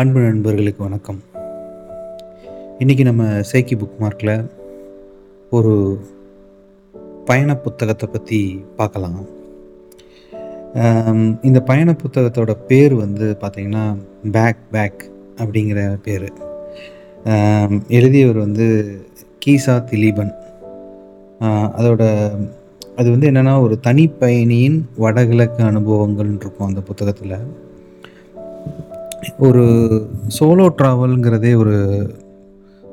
அன்பு நண்பர்களுக்கு வணக்கம். இன்றைக்கி நம்ம சேக்கி புக் மார்க்கில் ஒரு பயண புத்தகத்தை பற்றி பார்க்கலாம். இந்த பயண புத்தகத்தோட பேர் வந்து பார்த்திங்கன்னா பேக் பேக் அப்படிங்கிற பேர். எழுதியவர் வந்து கீசா திலீபன். அதோட அது வந்து என்னென்னா ஒரு தனிப்பயணியின் வடகிழக்கு அனுபவங்கள்னு இருக்கும் அந்த புத்தகத்தில். ஒரு சோலோ ட்ராவல்ங்கிறதே ஒரு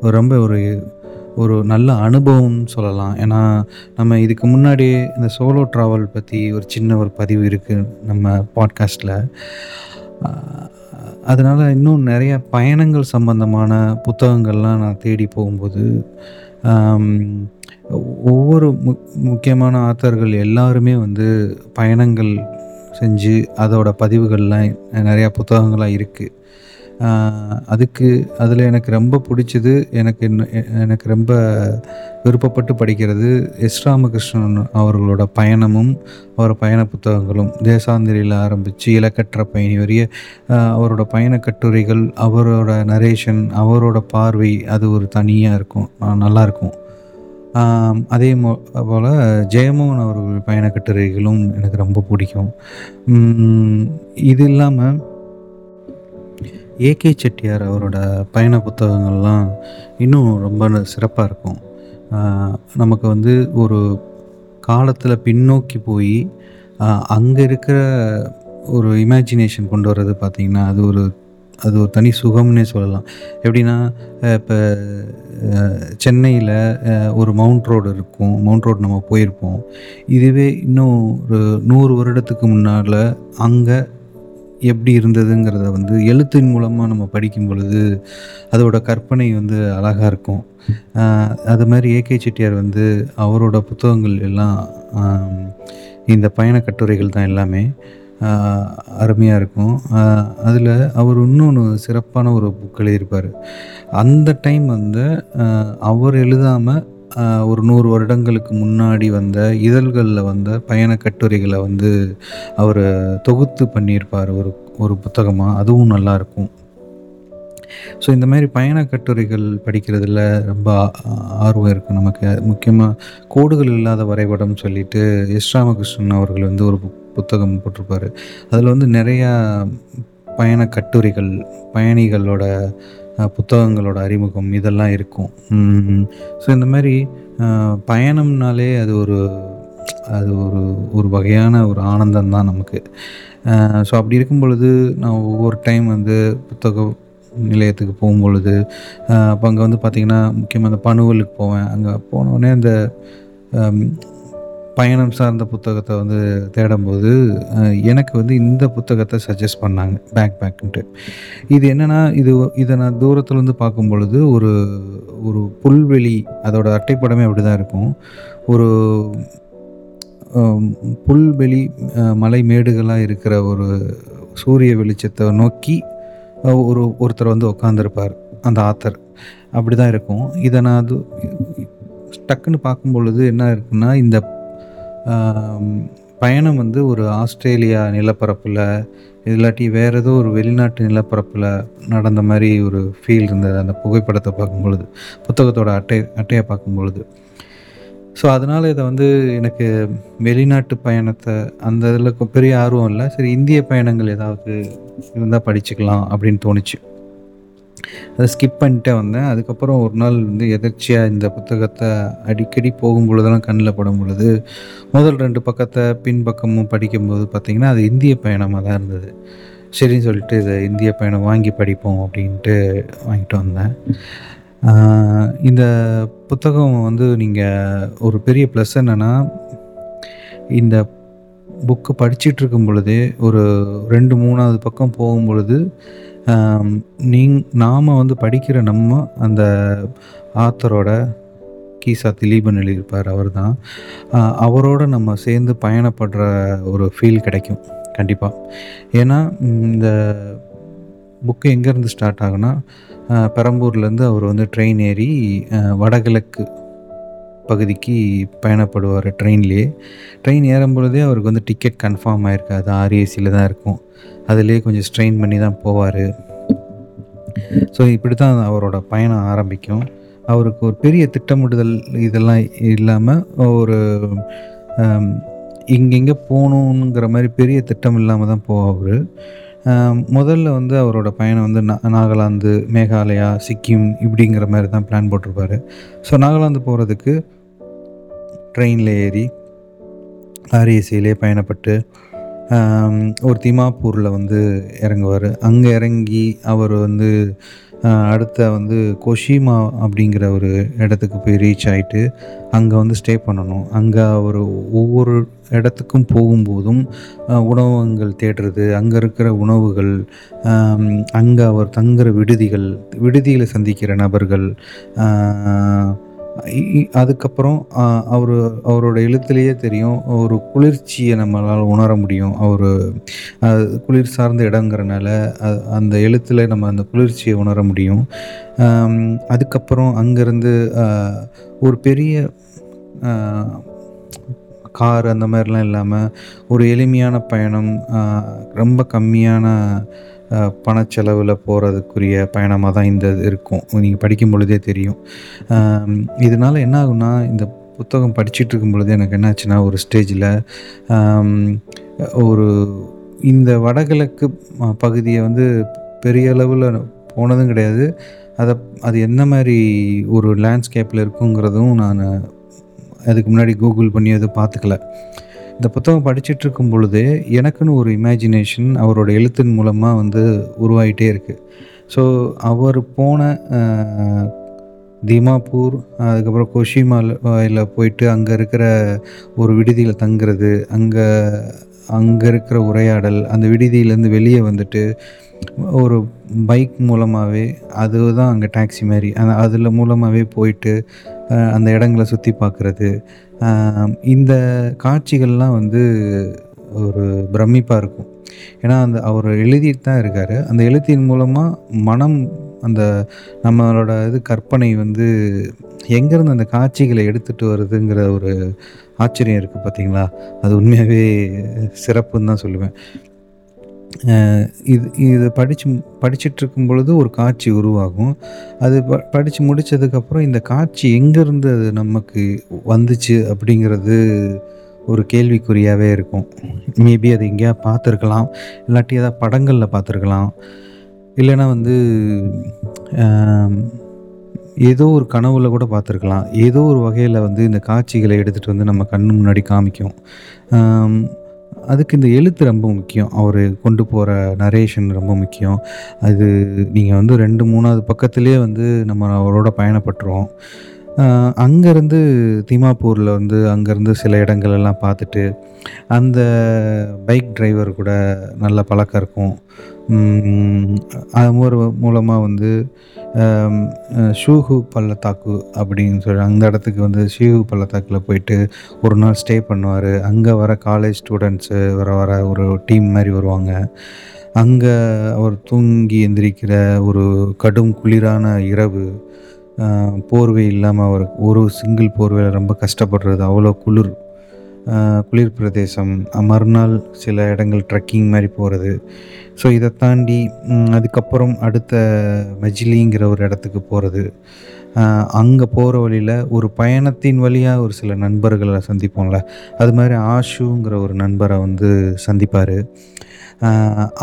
ரொம்ப ஒரு ஒரு நல்ல அனுபவம்னு சொல்லலாம். ஏன்னா நம்ம இதுக்கு முன்னாடியே இந்த சோலோ ட்ராவல் பற்றி ஒரு சின்ன ஒரு பதிவு இருக்குது நம்ம பாட்காஸ்ட்டில் அதனால் இன்னும் நிறைய பயணங்கள் சம்பந்தமான புத்தகங்கள்லாம் நான் தேடி போகும்போது ஒவ்வொரு மு முக்கியமான ஆத்தர்கள் எல்லாருமே வந்து பயணங்கள் செஞ்சு அதோட பதிவுகள்லாம் நிறையா புத்தகங்களாக இருக்குது அதுக்கு அதில் எனக்கு ரொம்ப பிடிச்சது எனக்கு என்ன எனக்கு ரொம்ப விருப்பப்பட்டு படிக்கிறது எஸ் ராமகிருஷ்ணன் அவர்களோட பயணமும் அவர் பயண புத்தகங்களும். தேசாந்திரியில் ஆரம்பித்து இலக்கற்ற பயணி வரைய அவரோட பயண கட்டுரைகள் அவரோட நரேஷன் அவரோட பார்வை அது ஒரு தனியாக இருக்கும். நல்லாயிருக்கும் அதே மோ போல் ஜெயமோகன் அவர்கள் பயண கட்டுரைகளும் எனக்கு ரொம்ப பிடிக்கும். இது இல்லாமல் ஏகே செட்டியார் அவரோட பயண புத்தகங்கள்லாம் இன்னும் ரொம்ப சிறப்பாக இருக்கும். நமக்கு வந்து ஒரு காலத்தில் பின்னோக்கி போய் அங்கே இருக்கிற ஒரு இமேஜினேஷன் கொண்டு வர்றது பார்த்திங்கன்னா அது ஒரு அது ஒரு தனி சுகம்னே சொல்லலாம். எப்படின்னா இப்போ சென்னையில் ஒரு மவுண்ட் ரோடு இருக்கும். மவுண்ட் ரோடு நம்ம போயிருப்போம். இதுவே இன்னும் ஒரு நூறு வருடத்துக்கு முன்னால் அங்கே எப்படி இருந்ததுங்கிறத வந்து எழுத்தின் மூலமாக நம்ம படிக்கும் பொழுது அதோட கற்பனை வந்து அழகாக இருக்கும். அது மாதிரி ஏகே செட்டியார் வந்து அவரோட புத்தகங்கள் எல்லாம் இந்த பயண கட்டுரைகள் தான் எல்லாமே. அருமையாக இருக்கும். அதில் அவர் இன்னொன்று சிறப்பான ஒரு புக் எழுதியிருப்பார். அந்த டைம் வந்து அவர் எழுதாமல் ஒரு நூறு வருடங்களுக்கு முன்னாடி வந்த இதழ்களில் வந்த பயண கட்டுரைகளை வந்து அவர் தொகுத்து பண்ணியிருப்பார். ஒரு ஒரு புத்தகமாக அதுவும் நல்லாயிருக்கும் ஸோ இந்த மாதிரி பயண கட்டுரைகள் படிக்கிறதுல ரொம்ப ஆர்வம் இருக்குது நமக்கு முக்கியமாக கோடுகள் இல்லாத வரைபடம் சொல்லிட்டு எஸ். ராமகிருஷ்ணன் அவர்கள் வந்து ஒரு புக் புத்தகம் போட்டிருப்பார். அதில் வந்து நிறையா பயண கட்டுரைகள் பயணிகளோட புத்தகங்களோட அறிமுகம் இதெல்லாம் இருக்கும். ஸோ இந்த மாதிரி பயணம்னாலே அது ஒரு அது ஒரு ஒரு வகையான ஒரு ஆனந்தம் தான் நமக்கு ஸோ அப்படி இருக்கும் பொழுது நான் ஒவ்வொரு டைம் வந்து புத்தகம் நிலையத்துக்கு போகும் பொழுது அப்போ அங்கே வந்து பார்த்திங்கன்னா முக்கியமாக அந்த பனுவலுக்கு போவேன். அங்கே போனோடனே அந்த பயணம் சார்ந்த புத்தகத்தை வந்து தேடும்போது எனக்கு வந்து இந்த புத்தகத்தை சஜஸ்ட் பண்ணாங்க பேக் பேக்குன்ட்டு இது என்னென்னா இது இதை நான் தூரத்துலேருந்து பார்க்கும் பொழுது ஒரு ஒரு புல்வெளி அதோட அட்டைப்படமே அப்படி தான் இருக்கும். ஒரு புல்வெளி மலை மேடுகளாக இருக்கிற ஒரு சூரிய வெளிச்சத்தை நோக்கி ஒரு ஒருத்தர் வந்து உட்காந்துருப்பார் அந்த ஆத்தர். அப்படி தான் இருக்கும். இதை நான் அது டக்குன்னு பார்க்கும் பொழுது என்ன இருக்குன்னா இந்த பயணம் வந்து ஒரு ஆஸ்திரேலியா நிலப்பரப்பில் இல்லாட்டி வேறு ஏதோ ஒரு வெளிநாட்டு நிலப்பரப்பில் நடந்த மாதிரி ஒரு ஃபீல் இருந்தது. அந்த புகைப்படத்தை பார்க்கும் பொழுது புத்தகத்தோட அட்டை அட்டையை பார்க்கும் பொழுது ஸோ அதனால் இதை வந்து எனக்கு வெளிநாட்டு பயணத்தை அந்த இதில் பெரிய ஆர்வம் இல்லை. சரி இந்திய பயணங்கள் ஏதாவது இருந்தால் படிச்சுக்கலாம் அப்படின்னு தோணுச்சு. அதை ஸ்கிப் பண்ணிட்டே வந்தேன். அதுக்கப்புறம் ஒரு நாள் வந்து எதர்ச்சியாக இந்த புத்தகத்தை அடிக்கடி போகும் பொழுதெல்லாம் கண்ணில் படும் பொழுது முதல் ரெண்டு பக்கத்தை பின்பக்கமும் படிக்கும்போது பார்த்திங்கன்னா அது இந்திய பயணமாக தான் இருந்தது. சரின்னு சொல்லிட்டு இதை இந்திய பயணம் வாங்கி படிப்போம் அப்படின்ட்டு வாங்கிட்டு வந்தேன். இந்த புத்தகம் வந்து நீங்கள் ஒரு பெரிய ப்ளஸ் என்னென்னா இந்த புக்கு படிச்சிட்டு இருக்கும் பொழுதே ஒரு ரெண்டு மூணாவது பக்கம் போகும் பொழுது நீங் நாம் வந்து படிக்கிற நம்ம அந்த ஆத்தரோட கீசா திலீபன் எழுதியிருப்பார் அவர் தான் அவரோட நம்ம சேர்ந்து பயணப்படுற ஒரு ஃபீல் கிடைக்கும் கண்டிப்பாக ஏன்னா இந்த புக்கு எங்கேருந்து ஸ்டார்ட் ஆகுனா பெரம்பூர்லேருந்து அவர் வந்து ட்ரெயின் ஏறி வடகிழக்கு பகுதிக்கு பயணப்படுவார் ட்ரெயின்லேயே ட்ரெயின் ஏறும் பொழுதே அவருக்கு வந்து டிக்கெட் கன்ஃபார்ம் ஆயிருக்காது ஆர்ஏசியில் தான் இருக்கும். அதிலே கொஞ்சம் ஸ்ட்ரெயின் பண்ணி தான் போவார். ஸோ இப்படி தான் அவரோட பயணம் ஆரம்பிக்கும். அவருக்கு ஒரு பெரிய திட்டமிடுதல் இதெல்லாம் இல்லாமல் ஒரு இங்கெங்கே போகணுங்கிற மாதிரி பெரிய திட்டம் இல்லாமல் தான் போவார். முதல்ல வந்து அவரோட பயணம் வந்து நா நாகாலாந்து மேகாலயா சிக்கிம் இப்படிங்கிற மாதிரி தான் பிளான் போட்டிருப்பார். ஸோ நாகாலாந்து போகிறதுக்கு ட்ரெயினில் ஏறி ஆர்ஏசியிலே பயணப்பட்டு ஒரு திமாப்பூரில் வந்து இறங்குவார். அங்கே இறங்கி அவர் வந்து அடுத்த வந்து கொஷிமா அப்படிங்கிற ஒரு இடத்துக்கு போய் ரீச் ஆகிட்டு அங்கே வந்து ஸ்டே பண்ணணும். அங்கே அவர் ஒவ்வொரு இடத்துக்கும் போகும்போதும் உணவகங்கள் தேடுறது அங்கே இருக்கிற உணவுகள் அங்கே அவர் தங்குற விடுதிகள் விடுதியில் சந்திக்கிற நபர்கள் அதுக்கப்புறம் அவர் அவரோட எழுத்துலேயே தெரியும் ஒரு குளிர்ச்சியை நம்மளால் உணர முடியும். அவர் குளிர் சார்ந்த இடங்கிறனால அந்த எழுத்தில் நம்ம அந்த குளிர்ச்சியை உணர முடியும். அதுக்கப்புறம் அங்கேருந்து ஒரு பெரிய கார் அந்த மாதிரிலாம் இல்லாமல் ஒரு எளிமையான பயணம் ரொம்ப கம்மியான பணச்செலவில் போகிறதுக்குரிய பயணமாக தான் இந்த இது இருக்கும். நீங்கள் படிக்கும் பொழுதே தெரியும். இதனால் இதனால என்ன ஆகுனா இந்த புத்தகம் படிச்சிட்டு இருக்கும் பொழுது எனக்கு என்னாச்சுன்னா ஒரு ஸ்டேஜில் ஒரு இந்த வடகிழக்கு பகுதியை வந்து பெரிய அளவில் போனதும் கிடையாது. அதை அது என்ன மாதிரி ஒரு லேண்ட்ஸ்கேப்பில் இருக்குங்கிறதும் நான் அதுக்கு முன்னாடி கூகுள் பண்ணி எதுவும் பார்த்துக்கல. இந்த புத்தகம் படிச்சுட்டு இருக்கும் பொழுது எனக்குன்னு ஒரு இமேஜினேஷன் அவரோட எழுத்தின் மூலமாக வந்து உருவாகிட்டே இருக்குது ஸோ அவர் போன திமாப்பூர் அதுக்கப்புறம் கொஷிமாவில் போயிட்டு அங்கே இருக்கிற ஒரு விடுதியில் தங்குறது அங்கே அங்கே இருக்கிற உரையாடல் அந்த விடுதியிலேருந்து வெளியே வந்துட்டு ஒரு பைக் மூலமாகவே அதுதான் அங்கே டாக்ஸி மாதிரி அந்த அதில் மூலமாகவே போயிட்டு அந்த இடங்களை சுற்றி பார்க்குறது இந்த காட்சிகள்லாம் வந்து ஒரு பிரமிப்பாக இருக்கும். ஏன்னா அந்த அவர் எழுதிட்டு தான் இருக்கார். அந்த எழுத்தின் மூலமாக மனம் அந்த நம்மளோட இது கற்பனை வந்து எங்கேருந்து அந்த காட்சிகளை எடுத்துகிட்டு வருதுங்கிற ஒரு ஆச்சரியம் இருக்குது பார்த்தீங்களா அது உண்மையாகவே சிறப்புன்னு தான் சொல்லுவேன். இது இதை படித்து படிச்சுட்ருக்கும் பொழுது ஒரு காட்சி உருவாகும். அது ப படித்து முடித்ததுக்கப்புறம் இந்த காட்சி எங்கேருந்து அது நமக்கு வந்துச்சு அப்படிங்கிறது ஒரு கேள்விக்குறியாகவே இருக்கும். மேபி அது எங்கேயா பார்த்துருக்கலாம். இல்லாட்டி ஏதாவது படங்களில் பார்த்துருக்கலாம். இல்லைன்னா வந்து ஏதோ ஒரு கனவுல கூட பார்த்துருக்கலாம். ஏதோ ஒரு வகையில் வந்து இந்த காட்சிகளை எடுத்துகிட்டு வந்து நம்ம கண்ணு முன்னாடி காமிக்கும். அதுக்கு இந்த எழுத்து ரொம்ப முக்கியம். அவர் கொண்டு போகிற நரேஷன் ரொம்ப முக்கியம். அது நீங்கள் வந்து ரெண்டு மூணாவது பக்கத்துலேயே வந்து நம்ம அவரோட பயணப்பட்டுருவோம். அங்கேருந்து திமாப்பூரில் வந்து அங்கேருந்து சில இடங்கள் எல்லாம் பார்த்துட்டு அந்த பைக் டிரைவர் கூட நல்ல பழக்கம் இருக்கும். அது மூல மூலமாக வந்து ஷூஹு பள்ளத்தாக்கு அப்படின்னு சொல்லி அந்த இடத்துக்கு வந்து ஷூஹு பள்ளத்தாக்கில் போயிட்டு ஒரு நாள் ஸ்டே பண்ணுவார். அங்கே வர காலேஜ் ஸ்டூடெண்ட்ஸு வர வர ஒரு டீம் மாதிரி வருவாங்க. அங்கே அவர் தூங்கி எந்திரிக்கிற ஒரு கடும் குளிரான இரவு போர்வை இல்லாமல் அவர் ஒரு சிங்கிள் போர்வையில் ரொம்ப கஷ்டப்படுறது அவ்வளோ குளிர். குளிர் பிரதேசம் மறுநாள் சில இடங்கள் ட்ரெக்கிங் மாதிரி போகிறது ஸோ இதை தாண்டி அதுக்கப்புறம் அடுத்த மெஜிலிங்கிற ஒரு இடத்துக்கு போகிறது அங்கே போகிற வழியில் ஒரு பயணத்தின் வழியாக ஒரு சில நண்பர்களை சந்திப்போம்ல. அது மாதிரி ஆஷுங்கிற ஒரு நண்பரை வந்து சந்திப்பார்.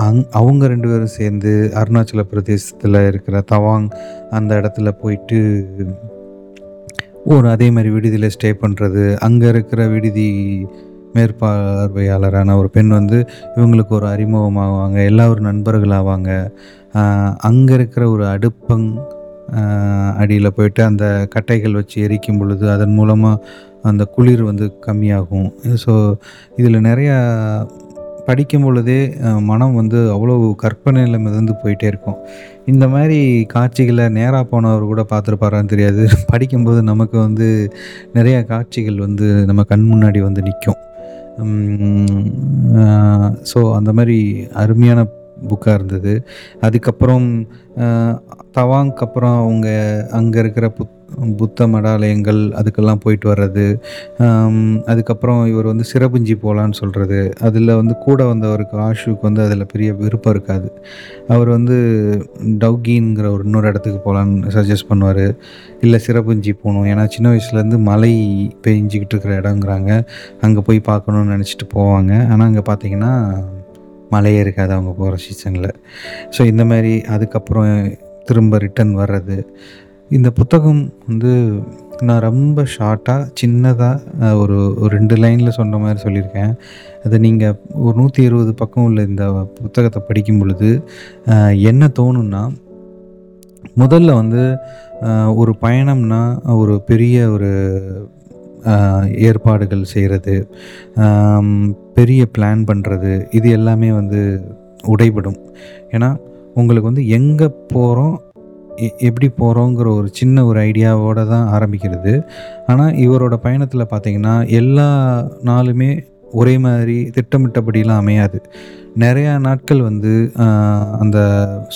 அங் அவங்க ரெண்டு பேரும் சேர்ந்து அருணாச்சல பிரதேசத்தில் இருக்கிற தவாங் அந்த இடத்துல போயிட்டு ஒரு அதே மாதிரி விடுதியில் ஸ்டே பண்ணுறது அங்கே இருக்கிற விடுதி மேற்பார்வையாளரான ஒரு பெண் வந்து இவங்களுக்கு ஒரு அறிமுகமாவாங்க எல்லா ஒரு நண்பர்களாவாங்க அங்கே இருக்கிற ஒரு அடுப்பங் அடியில் போயிட்டு அந்த கட்டைகள் வச்சு எரிக்கும் பொழுது அதன் மூலமாக அந்த குளிர் வந்து கம்மியாகும். ஸோ இதில் நிறையா படிக்கும் பொழுதே மனம் வந்து அவ்வளோ கற்பனையில் மிதந்து போயிட்டே இருக்கும். இந்த மாதிரி காட்சிகளை நேராக போனவர் கூட பார்த்துருப்பாரான்னு தெரியாது. படிக்கும்போது நமக்கு வந்து நிறைய காட்சிகள் வந்து நம்ம கண் முன்னாடி வந்து நிற்கும். ஸோ அந்த மாதிரி அருமையான புக்காக இருந்தது. அதுக்கப்புறம் அஹ், தவாங்க்கு அப்புறம் அவங்க அங்கே இருக்கிற புத் புத்த மடாலயங்கள் அதுக்கெல்லாம் போயிட்டு வர்றது அதுக்கப்புறம் இவர் வந்து சிறப்புஞ்சி போகலான்னு சொல்கிறது அதில் வந்து கூட வந்தவருக்கு ஆஷுக்கு வந்து அதில் பெரிய விருப்பம் இருக்காது. அவர் வந்து டவுகிங்கிற ஒரு இன்னொரு இடத்துக்கு போகலான்னு சஜஸ்ட் பண்ணுவார். இல்லை சிறப்புஞ்சி போகணும் ஏன்னா சின்ன வயசுலேருந்து மழை பெஞ்சிக்கிட்டு இருக்கிற இடங்கிறாங்க. அங்கே போய் பார்க்கணுன்னு நினச்சிட்டு போவாங்க. ஆனால் அங்கே பார்த்தீங்கன்னா மழையே இருக்காது அவங்க போகிற சீசனில் ஸோ இந்த மாதிரி அதுக்கப்புறம் திரும்ப ரிட்டன் வர்றது இந்த புத்தகம் வந்து நான் ரொம்ப ஷார்ட்டாக சின்னதாக ஒரு ரெண்டு லைனில் சொன்ன மாதிரி சொல்லியிருக்கேன். அதை நீங்கள் ஒரு நூற்றி இருபது பக்கம் உள்ள இந்த புத்தகத்தை படிக்கும் பொழுது என்ன தோணும்னா முதல்ல வந்து ஒரு பயணம்னா ஒரு பெரிய ஒரு ஏற்பாடுகள் செய்கிறது பெரிய பிளான் பண்ணுறது இது எல்லாமே வந்து உடைபடும். ஏன்னா உங்களுக்கு வந்து எங்கே போகிறோம் எப்படி போகிறோங்கிற ஒரு சின்ன ஒரு ஐடியாவோடு தான் ஆரம்பிக்கிறது. ஆனால் இவரோட பயணத்தில் பார்த்திங்கன்னா எல்லா நாளுமே ஒரே மாதிரி திட்டமிட்டபடிலாம் அமையாது. நிறையா நாட்கள் வந்து அந்த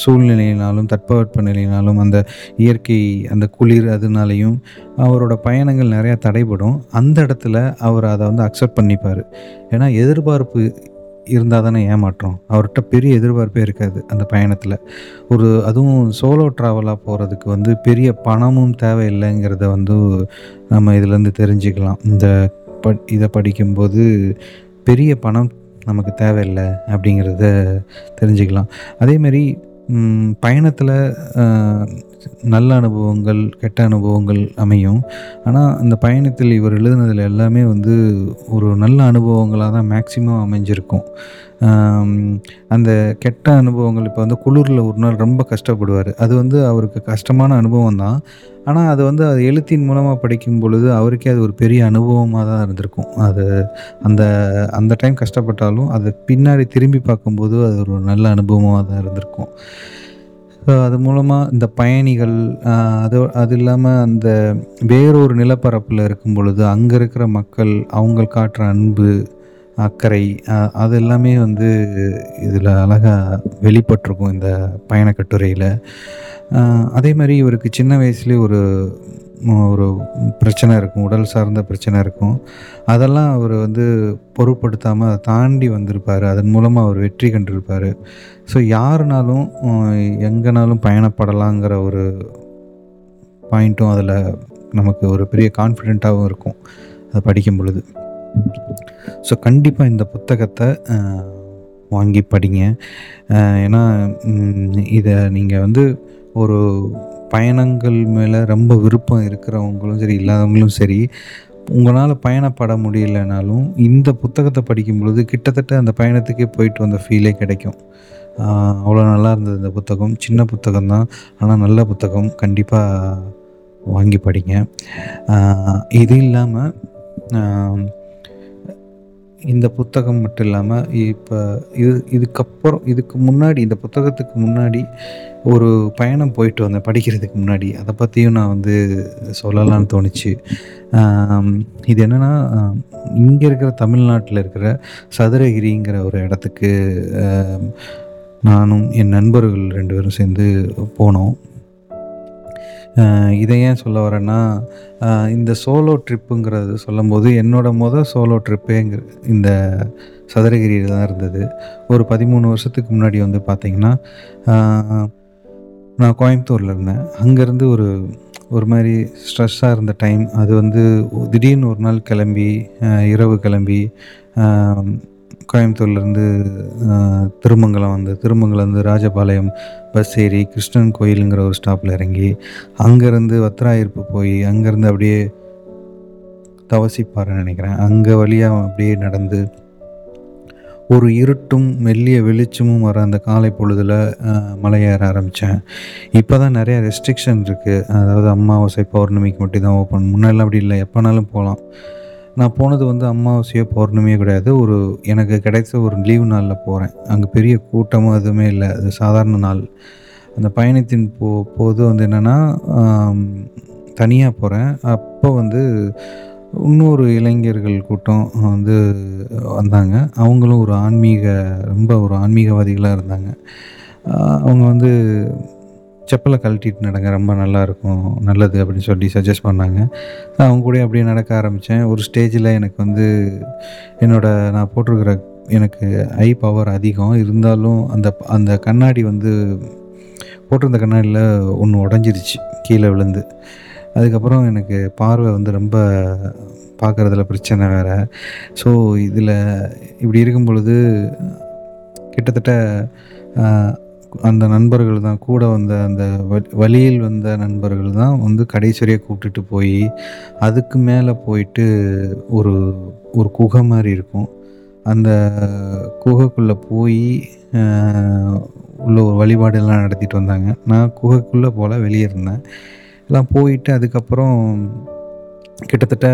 சூழ்நிலையினாலும் தட்பவெட்ப நிலையினாலும் அந்த இயற்கை அந்த குளிர் அதனாலையும் அவரோட பயணங்கள் நிறையா தடைபடும். அந்த இடத்துல அவர் அதை வந்து அக்செப்ட் பண்ணிப்பார். ஏன்னா எதிர்பார்ப்பு இருந்தால் தானே ஏமாற்றம்? அவர்கிட்ட பெரிய எதிர்பார்ப்பே இருக்காது அந்த பயணத்தில். ஒரு அதுவும் சோலோ ட்ராவலாக போகிறதுக்கு வந்து பெரிய பணமும் தேவையில்லைங்கிறத வந்து நம்ம இதுலேருந்து தெரிஞ்சுக்கலாம். இந்த ப இதை படிக்கும்போது பெரிய பணம் நமக்கு தேவையில்லை அப்படிங்கிறத தெரிஞ்சுக்கலாம். அதேமாரி பயணத்தில் நல்ல அனுபவங்கள் கெட்ட அனுபவங்கள் அமையும். ஆனால் அந்த பயணத்தில் இவர் எழுதுனதில் எல்லாமே வந்து ஒரு நல்ல அனுபவங்களாக தான் மேக்சிமம் அமைஞ்சிருக்கும். அந்த கெட்ட அனுபவங்கள் இப்போ வந்து குளிரில் ஒரு நாள் ரொம்ப கஷ்டப்படுவார். அது வந்து அவருக்கு கஷ்டமான அனுபவம் தான். ஆனால் அது வந்து அது எழுத்தின் மூலமாக படிக்கும் பொழுது அவருக்கே அது ஒரு பெரிய அனுபவமாக தான் இருந்திருக்கும். அது அந்த அந்த டைம் கஷ்டப்பட்டாலும் அது பின்னாடி திரும்பி பார்க்கும்போது அது ஒரு நல்ல அனுபவமாக தான் இருந்திருக்கும். ஸோ அது மூலமாக இந்த பயணிகள் அது அது இல்லாமல் அந்த வேறொரு நிலப்பரப்பில் இருக்கும் பொழுது அங்கே இருக்கிற மக்கள் அவங்க காட்டுற அன்பு அக்கறை அது எல்லாமே வந்து இதில் அழகாக வெளிப்பட்டிருக்கும் இந்த பயணக்கட்டுரையில் அதே மாதிரி இவருக்கு சின்ன வயசுலேயே ஒரு ஒரு பிரச்சனை இருக்கும் உடல் சார்ந்த பிரச்சனை இருக்கும். அதெல்லாம் அவர் வந்து பொருட்படுத்தாமல் அதை தாண்டி வந்திருப்பார். அதன் மூலமாக அவர் வெற்றி கண்டிருப்பார். ஸோ யாருனாலும் எங்கேனாலும் பயணப்படலாங்கிற ஒரு பாயிண்ட்டும் அதில் நமக்கு ஒரு பெரிய கான்ஃபிடெண்ட்டாகவும் இருக்கும். அதை படிக்கும் பொழுது. ஸோ கண்டிப்பாக இந்த புத்தகத்தை வாங்கி படிங்க. ஏன்னா இதை நீங்கள் வந்து ஒரு பயணங்கள் மேலே ரொம்ப விருப்பம் இருக்கிறவங்களும் சரி இல்லாதவங்களும் சரி உங்களால் பயணப்பட முடியலனாலும் இந்த புத்தகத்தை படிக்கும் பொழுது கிட்டத்தட்ட அந்த பயணத்துக்கே போயிட்டு வந்த ஃபீலே கிடைக்கும். அவ்வளோ நல்லா இருந்தது இந்த புத்தகம். சின்ன புத்தகம் தான். ஆனால் நல்ல புத்தகம். கண்டிப்பாக வாங்கி படிங்க. இது இல்லாமல் இந்த புத்தகம் மட்டும் இல்லாமல் இப்போ இது இதுக்கப்புறம் இதுக்கு முன்னாடி இந்த புத்தகத்துக்கு முன்னாடி ஒரு பயணம் போயிட்டு வந்தேன் படிக்கிறதுக்கு முன்னாடி. அதை பற்றியும் நான் வந்து சொல்லலாம்னு தோணுச்சு. இது என்னென்னா இங்கே இருக்கிற தமிழ்நாட்டில் இருக்கிற சதுரகிரிங்கிற ஒரு இடத்துக்கு நானும் என் நண்பர்கள் ரெண்டு பேரும் சேர்ந்து போனோம். இதை ஏன் சொல்ல வரேன்னா இந்த சோலோ ட்ரிப்புங்கிறது சொல்லும்போது என்னோட மொதல் சோலோ ட்ரிப்பே இந்த சதுரகிரியில் தான் இருந்தது. ஒரு பதிமூணு வருஷத்துக்கு முன்னாடி வந்து பார்த்திங்கன்னா நான் கோயம்புத்தூரில் இருந்தேன். அங்கேருந்து ஒரு ஒரு மாதிரி ஸ்ட்ரெஸ்ஸாக இருந்த டைம். அது வந்து திடீர்னு ஒரு நாள் கிளம்பி இரவு கிளம்பி கோயம்புத்தூர்லேருந்து திருமங்கலம் வந்து திருமங்கலம் வந்து ராஜபாளையம் பஸ் ஏறி கிருஷ்ணன் கோயிலுங்கிற ஒரு ஸ்டாப்பில் இறங்கி அங்கேருந்து வத்ராயிருப்பு போய் அங்கேருந்து அப்படியே தவசிப்பாருன்னு நினைக்கிறேன். அங்கே வழியாக அப்படியே நடந்து ஒரு இருட்டும் மெல்லிய வெளிச்சமும் வர அந்த காலை பொழுதில் மலையேற ஆரம்பித்தேன் இப்போ தான் நிறையா ரெஸ்ட்ரிக்ஷன் இருக்குது அதாவது அம்மாவாசை பௌர்ணமிக்கு மட்டும் தான் ஓப்பன் முன்னெல்லாம் அப்படி இல்லை. எப்போனாலும் போகலாம். நான் போனது வந்து அமாவாசையோ பௌர்ணமியோ கிடையாது. ஒரு எனக்கு கிடைச்ச ஒரு லீவு நாளில் போகிறேன் அங்கே பெரிய கூட்டமும் எதுவுமே இல்லை. அது சாதாரண நாள். அந்த பயணத்தின் போ போது வந்து என்னென்னா தனியாக போகிறேன் அப்போ வந்து இன்னொரு இளைஞர்கள் கூட்டம் வந்து வந்தாங்க. அவங்களும் ஒரு ஆன்மீக ரொம்ப ஒரு ஆன்மீகவாதிகளாக இருந்தாங்க. அவங்க வந்து செப்பலை கழட்டிட்டு நடங்க ரொம்ப நல்லாயிருக்கும் நல்லது அப்படின்னு சொல்லி சஜஸ்ட் பண்ணாங்க. அவங்க கூட அப்படியே நடக்க ஆரம்பித்தேன் ஒரு ஸ்டேஜில் எனக்கு வந்து என்னோட நான் போட்டிருக்கிற எனக்கு ஐ பவர் அதிகம். இருந்தாலும் அந்த அந்த கண்ணாடி வந்து போட்டிருந்த கண்ணாடியில் ஒன்று உடஞ்சிருச்சு கீழே விழுந்து. அதுக்கப்புறம் எனக்கு பார்வை வந்து ரொம்ப பார்க்குறதுல பிரச்சனை வேறு. ஸோ இதில் இப்படி இருக்கும் பொழுது கிட்டத்தட்ட அந்த நண்பர்கள் தான் கூட வந்த அந்த வ- வழியில் வந்த நண்பர்கள் தான் வந்து கடைசரியாக கூப்பிட்டுட்டு போய் அதுக்கு மேலே போயிட்டு ஒரு ஒரு குகை மாதிரி இருக்கும். அந்த குகைக்குள்ளே போய் உள்ள ஒரு வழிபாடெல்லாம் நடத்திட்டு வந்தாங்க. நான் குகைக்குள்ளே போல் வெளியே இருந்தேன். எல்லாம் போயிட்டு அதுக்கப்புறம் கிட்டத்தட்ட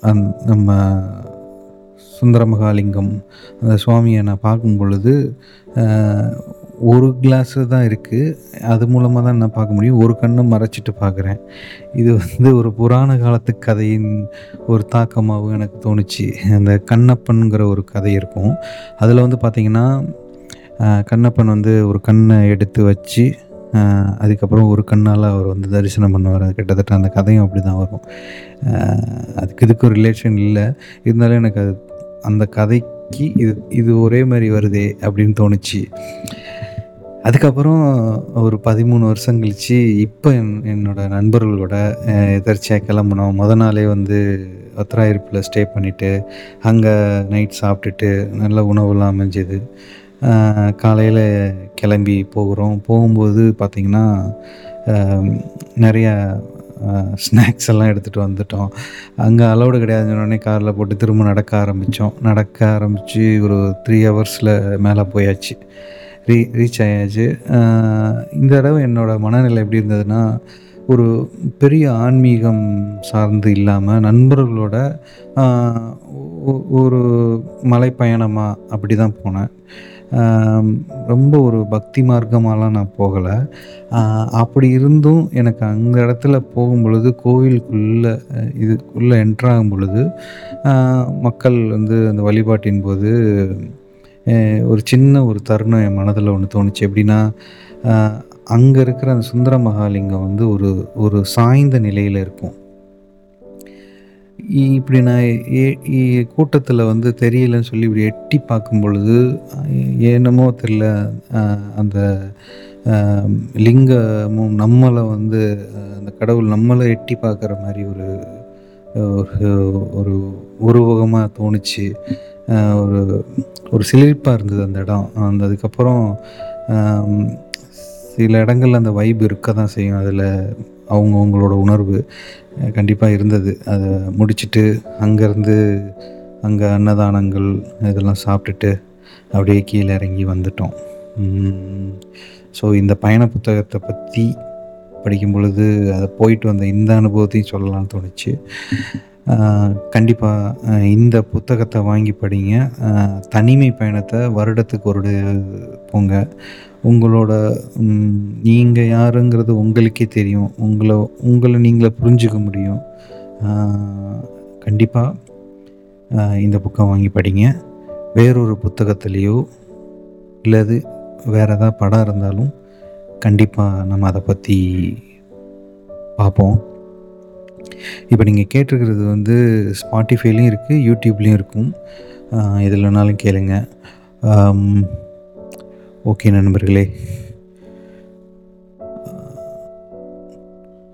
அந் நம்ம சுந்தரமகாலிங்கம். அந்த சுவாமியை நான் பார்க்கும் பொழுது ஒரு கிளாஸு தான் இருக்குது அது மூலமாக தான் நான் பார்க்க முடியும். ஒரு கண்ணை மறைச்சிட்டு பார்க்குறேன். இது வந்து ஒரு புராண காலத்து கதையின் ஒரு தாக்கமாகவும் எனக்கு தோணுச்சு. அந்த கண்ணப்பனுங்கிற ஒரு கதை இருக்கும். அதில் வந்து பார்த்திங்கன்னா கண்ணப்பன் வந்து ஒரு கண்ணை எடுத்து வச்சு அதுக்கப்புறம் ஒரு கண்ணால் அவர் வந்து தரிசனம் பண்ணுவார். கிட்டத்தட்ட அந்த கதையும் அப்படி தான் வரும் அதுக்கு இதுக்கும் ரிலேஷன் இல்லை. இருந்தாலும் எனக்கு அது அந்த கதைக்கு இது இது ஒரே மாதிரி வருதே அப்படின்னு தோணுச்சு. அதுக்கப்புறம் ஒரு பதிமூணு வருஷம் கழித்து இப்போ என் என்னோட நண்பர்களோட எதர்ச்சியாக கிளம்புனோம். முத நாளே வந்து ஒத்தராயிருப்பில் ஸ்டே பண்ணிவிட்டு அங்கே நைட் சாப்பிட்டுட்டு நல்ல உணவுலாம் அமைஞ்சது. காலையில் கிளம்பி போகிறோம். போகும்போது பார்த்திங்கன்னா நிறைய ஸ்நாக்ஸ் எல்லாம் எடுத்துகிட்டு வந்துட்டோம். அங்கே அலௌடு கிடையாதுன்னு உடனே காரில் போட்டு திரும்ப நடக்க ஆரம்பித்தோம் நடக்க ஆரம்பித்து ஒரு த்ரீ ஹவர்ஸில் மேலே போயாச்சு. ரீ ரீச் ஆயாச்சு. இந்த தடவை என்னோடய மனநிலை எப்படி இருந்ததுன்னா ஒரு பெரிய ஆன்மீகம் சார்ந்து இல்லாமல் நண்பர்களோட ஒரு மலைப்பயணமாக அப்படி தான் போனேன். ரொம்ப ஒரு பக்தி மார்க்கமாலாம் நான் போகலை. அப்படி இருந்தும் எனக்கு அந்த இடத்துல போகும் பொழுது கோவிலுக்குள்ளே இதுக்குள்ளே என்ட்ராகும் பொழுது மக்கள் வந்து அந்த வழிபாட்டின் போது ஒரு சின்ன ஒரு தருணம் என் மனதில் ஒன்று தோணுச்சு. எப்படின்னா அங்கே இருக்கிற அந்த சுந்தர மகாலிங்கம் வந்து ஒரு ஒரு சாய்ந்த நிலையில் இருக்கும். இப்படி நான் கூட்டத்தில் வந்து தெரியலன்னு சொல்லி இப்படி எட்டி பார்க்கும் பொழுது என்னமோ தெரில அந்த லிங்கமும் நம்மளை வந்து அந்த கடவுள் நம்மளை எட்டி பார்க்குற மாதிரி ஒரு ஒரு உருவகமாக தோணுச்சு. ஒரு ஒரு சிலிர்ப்பாக இருந்தது அந்த இடம். அந்த அதுக்கப்புறம் சில இடங்கள்ல அந்த வைப் இருக்க தான் செய்யும். அதில் அவங்கவுங்களோட உணர்வு. கண்டிப்பாக இருந்தது. அதை முடிச்சுட்டு அங்கேருந்து அங்கே அன்னதானங்கள் இதெல்லாம் சாப்பிட்டுட்டு அப்படியே கீழே இறங்கி வந்துட்டோம். ஸோ இந்த பயண புத்தகத்தை பற்றி படிக்கும் பொழுது அதை போயிட்டு வந்த இந்த அனுபவத்தையும் சொல்லலாம்னு தோணுச்சு. கண்டிப்பாக இந்த புத்தகத்தை வாங்கி படிங்க. தனிமை பயணத்தை வருடத்துக்கு ஒரு போங்க. உங்களோட நீங்கள் யாருங்கிறது உங்களுக்கே தெரியும். உங்களை உங்களை நீங்களே புரிஞ்சுக்க முடியும். கண்டிப்பாக இந்த புக்கை வாங்கி படிங்க. வேறொரு புத்தகத்துலேயோ இல்லது வேறு ஏதாவது படம் இருந்தாலும் கண்டிப்பாக நம்ம அதை பற்றி பார்ப்போம். இப்போ நீங்கள் கேட்டிருக்கிறது வந்து ஸ்பாட்டிஃபைலையும் இருக்குது யூடியூப்லேயும் இருக்கும். எதுலனாலும் கேளுங்க. ஓகே நண்பர்களே.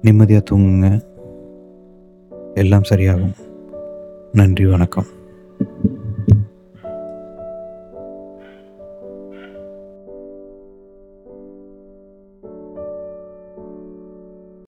நிம்மதியாக தூங்குங்க. எல்லாம் சரியாகும். நன்றி வணக்கம்.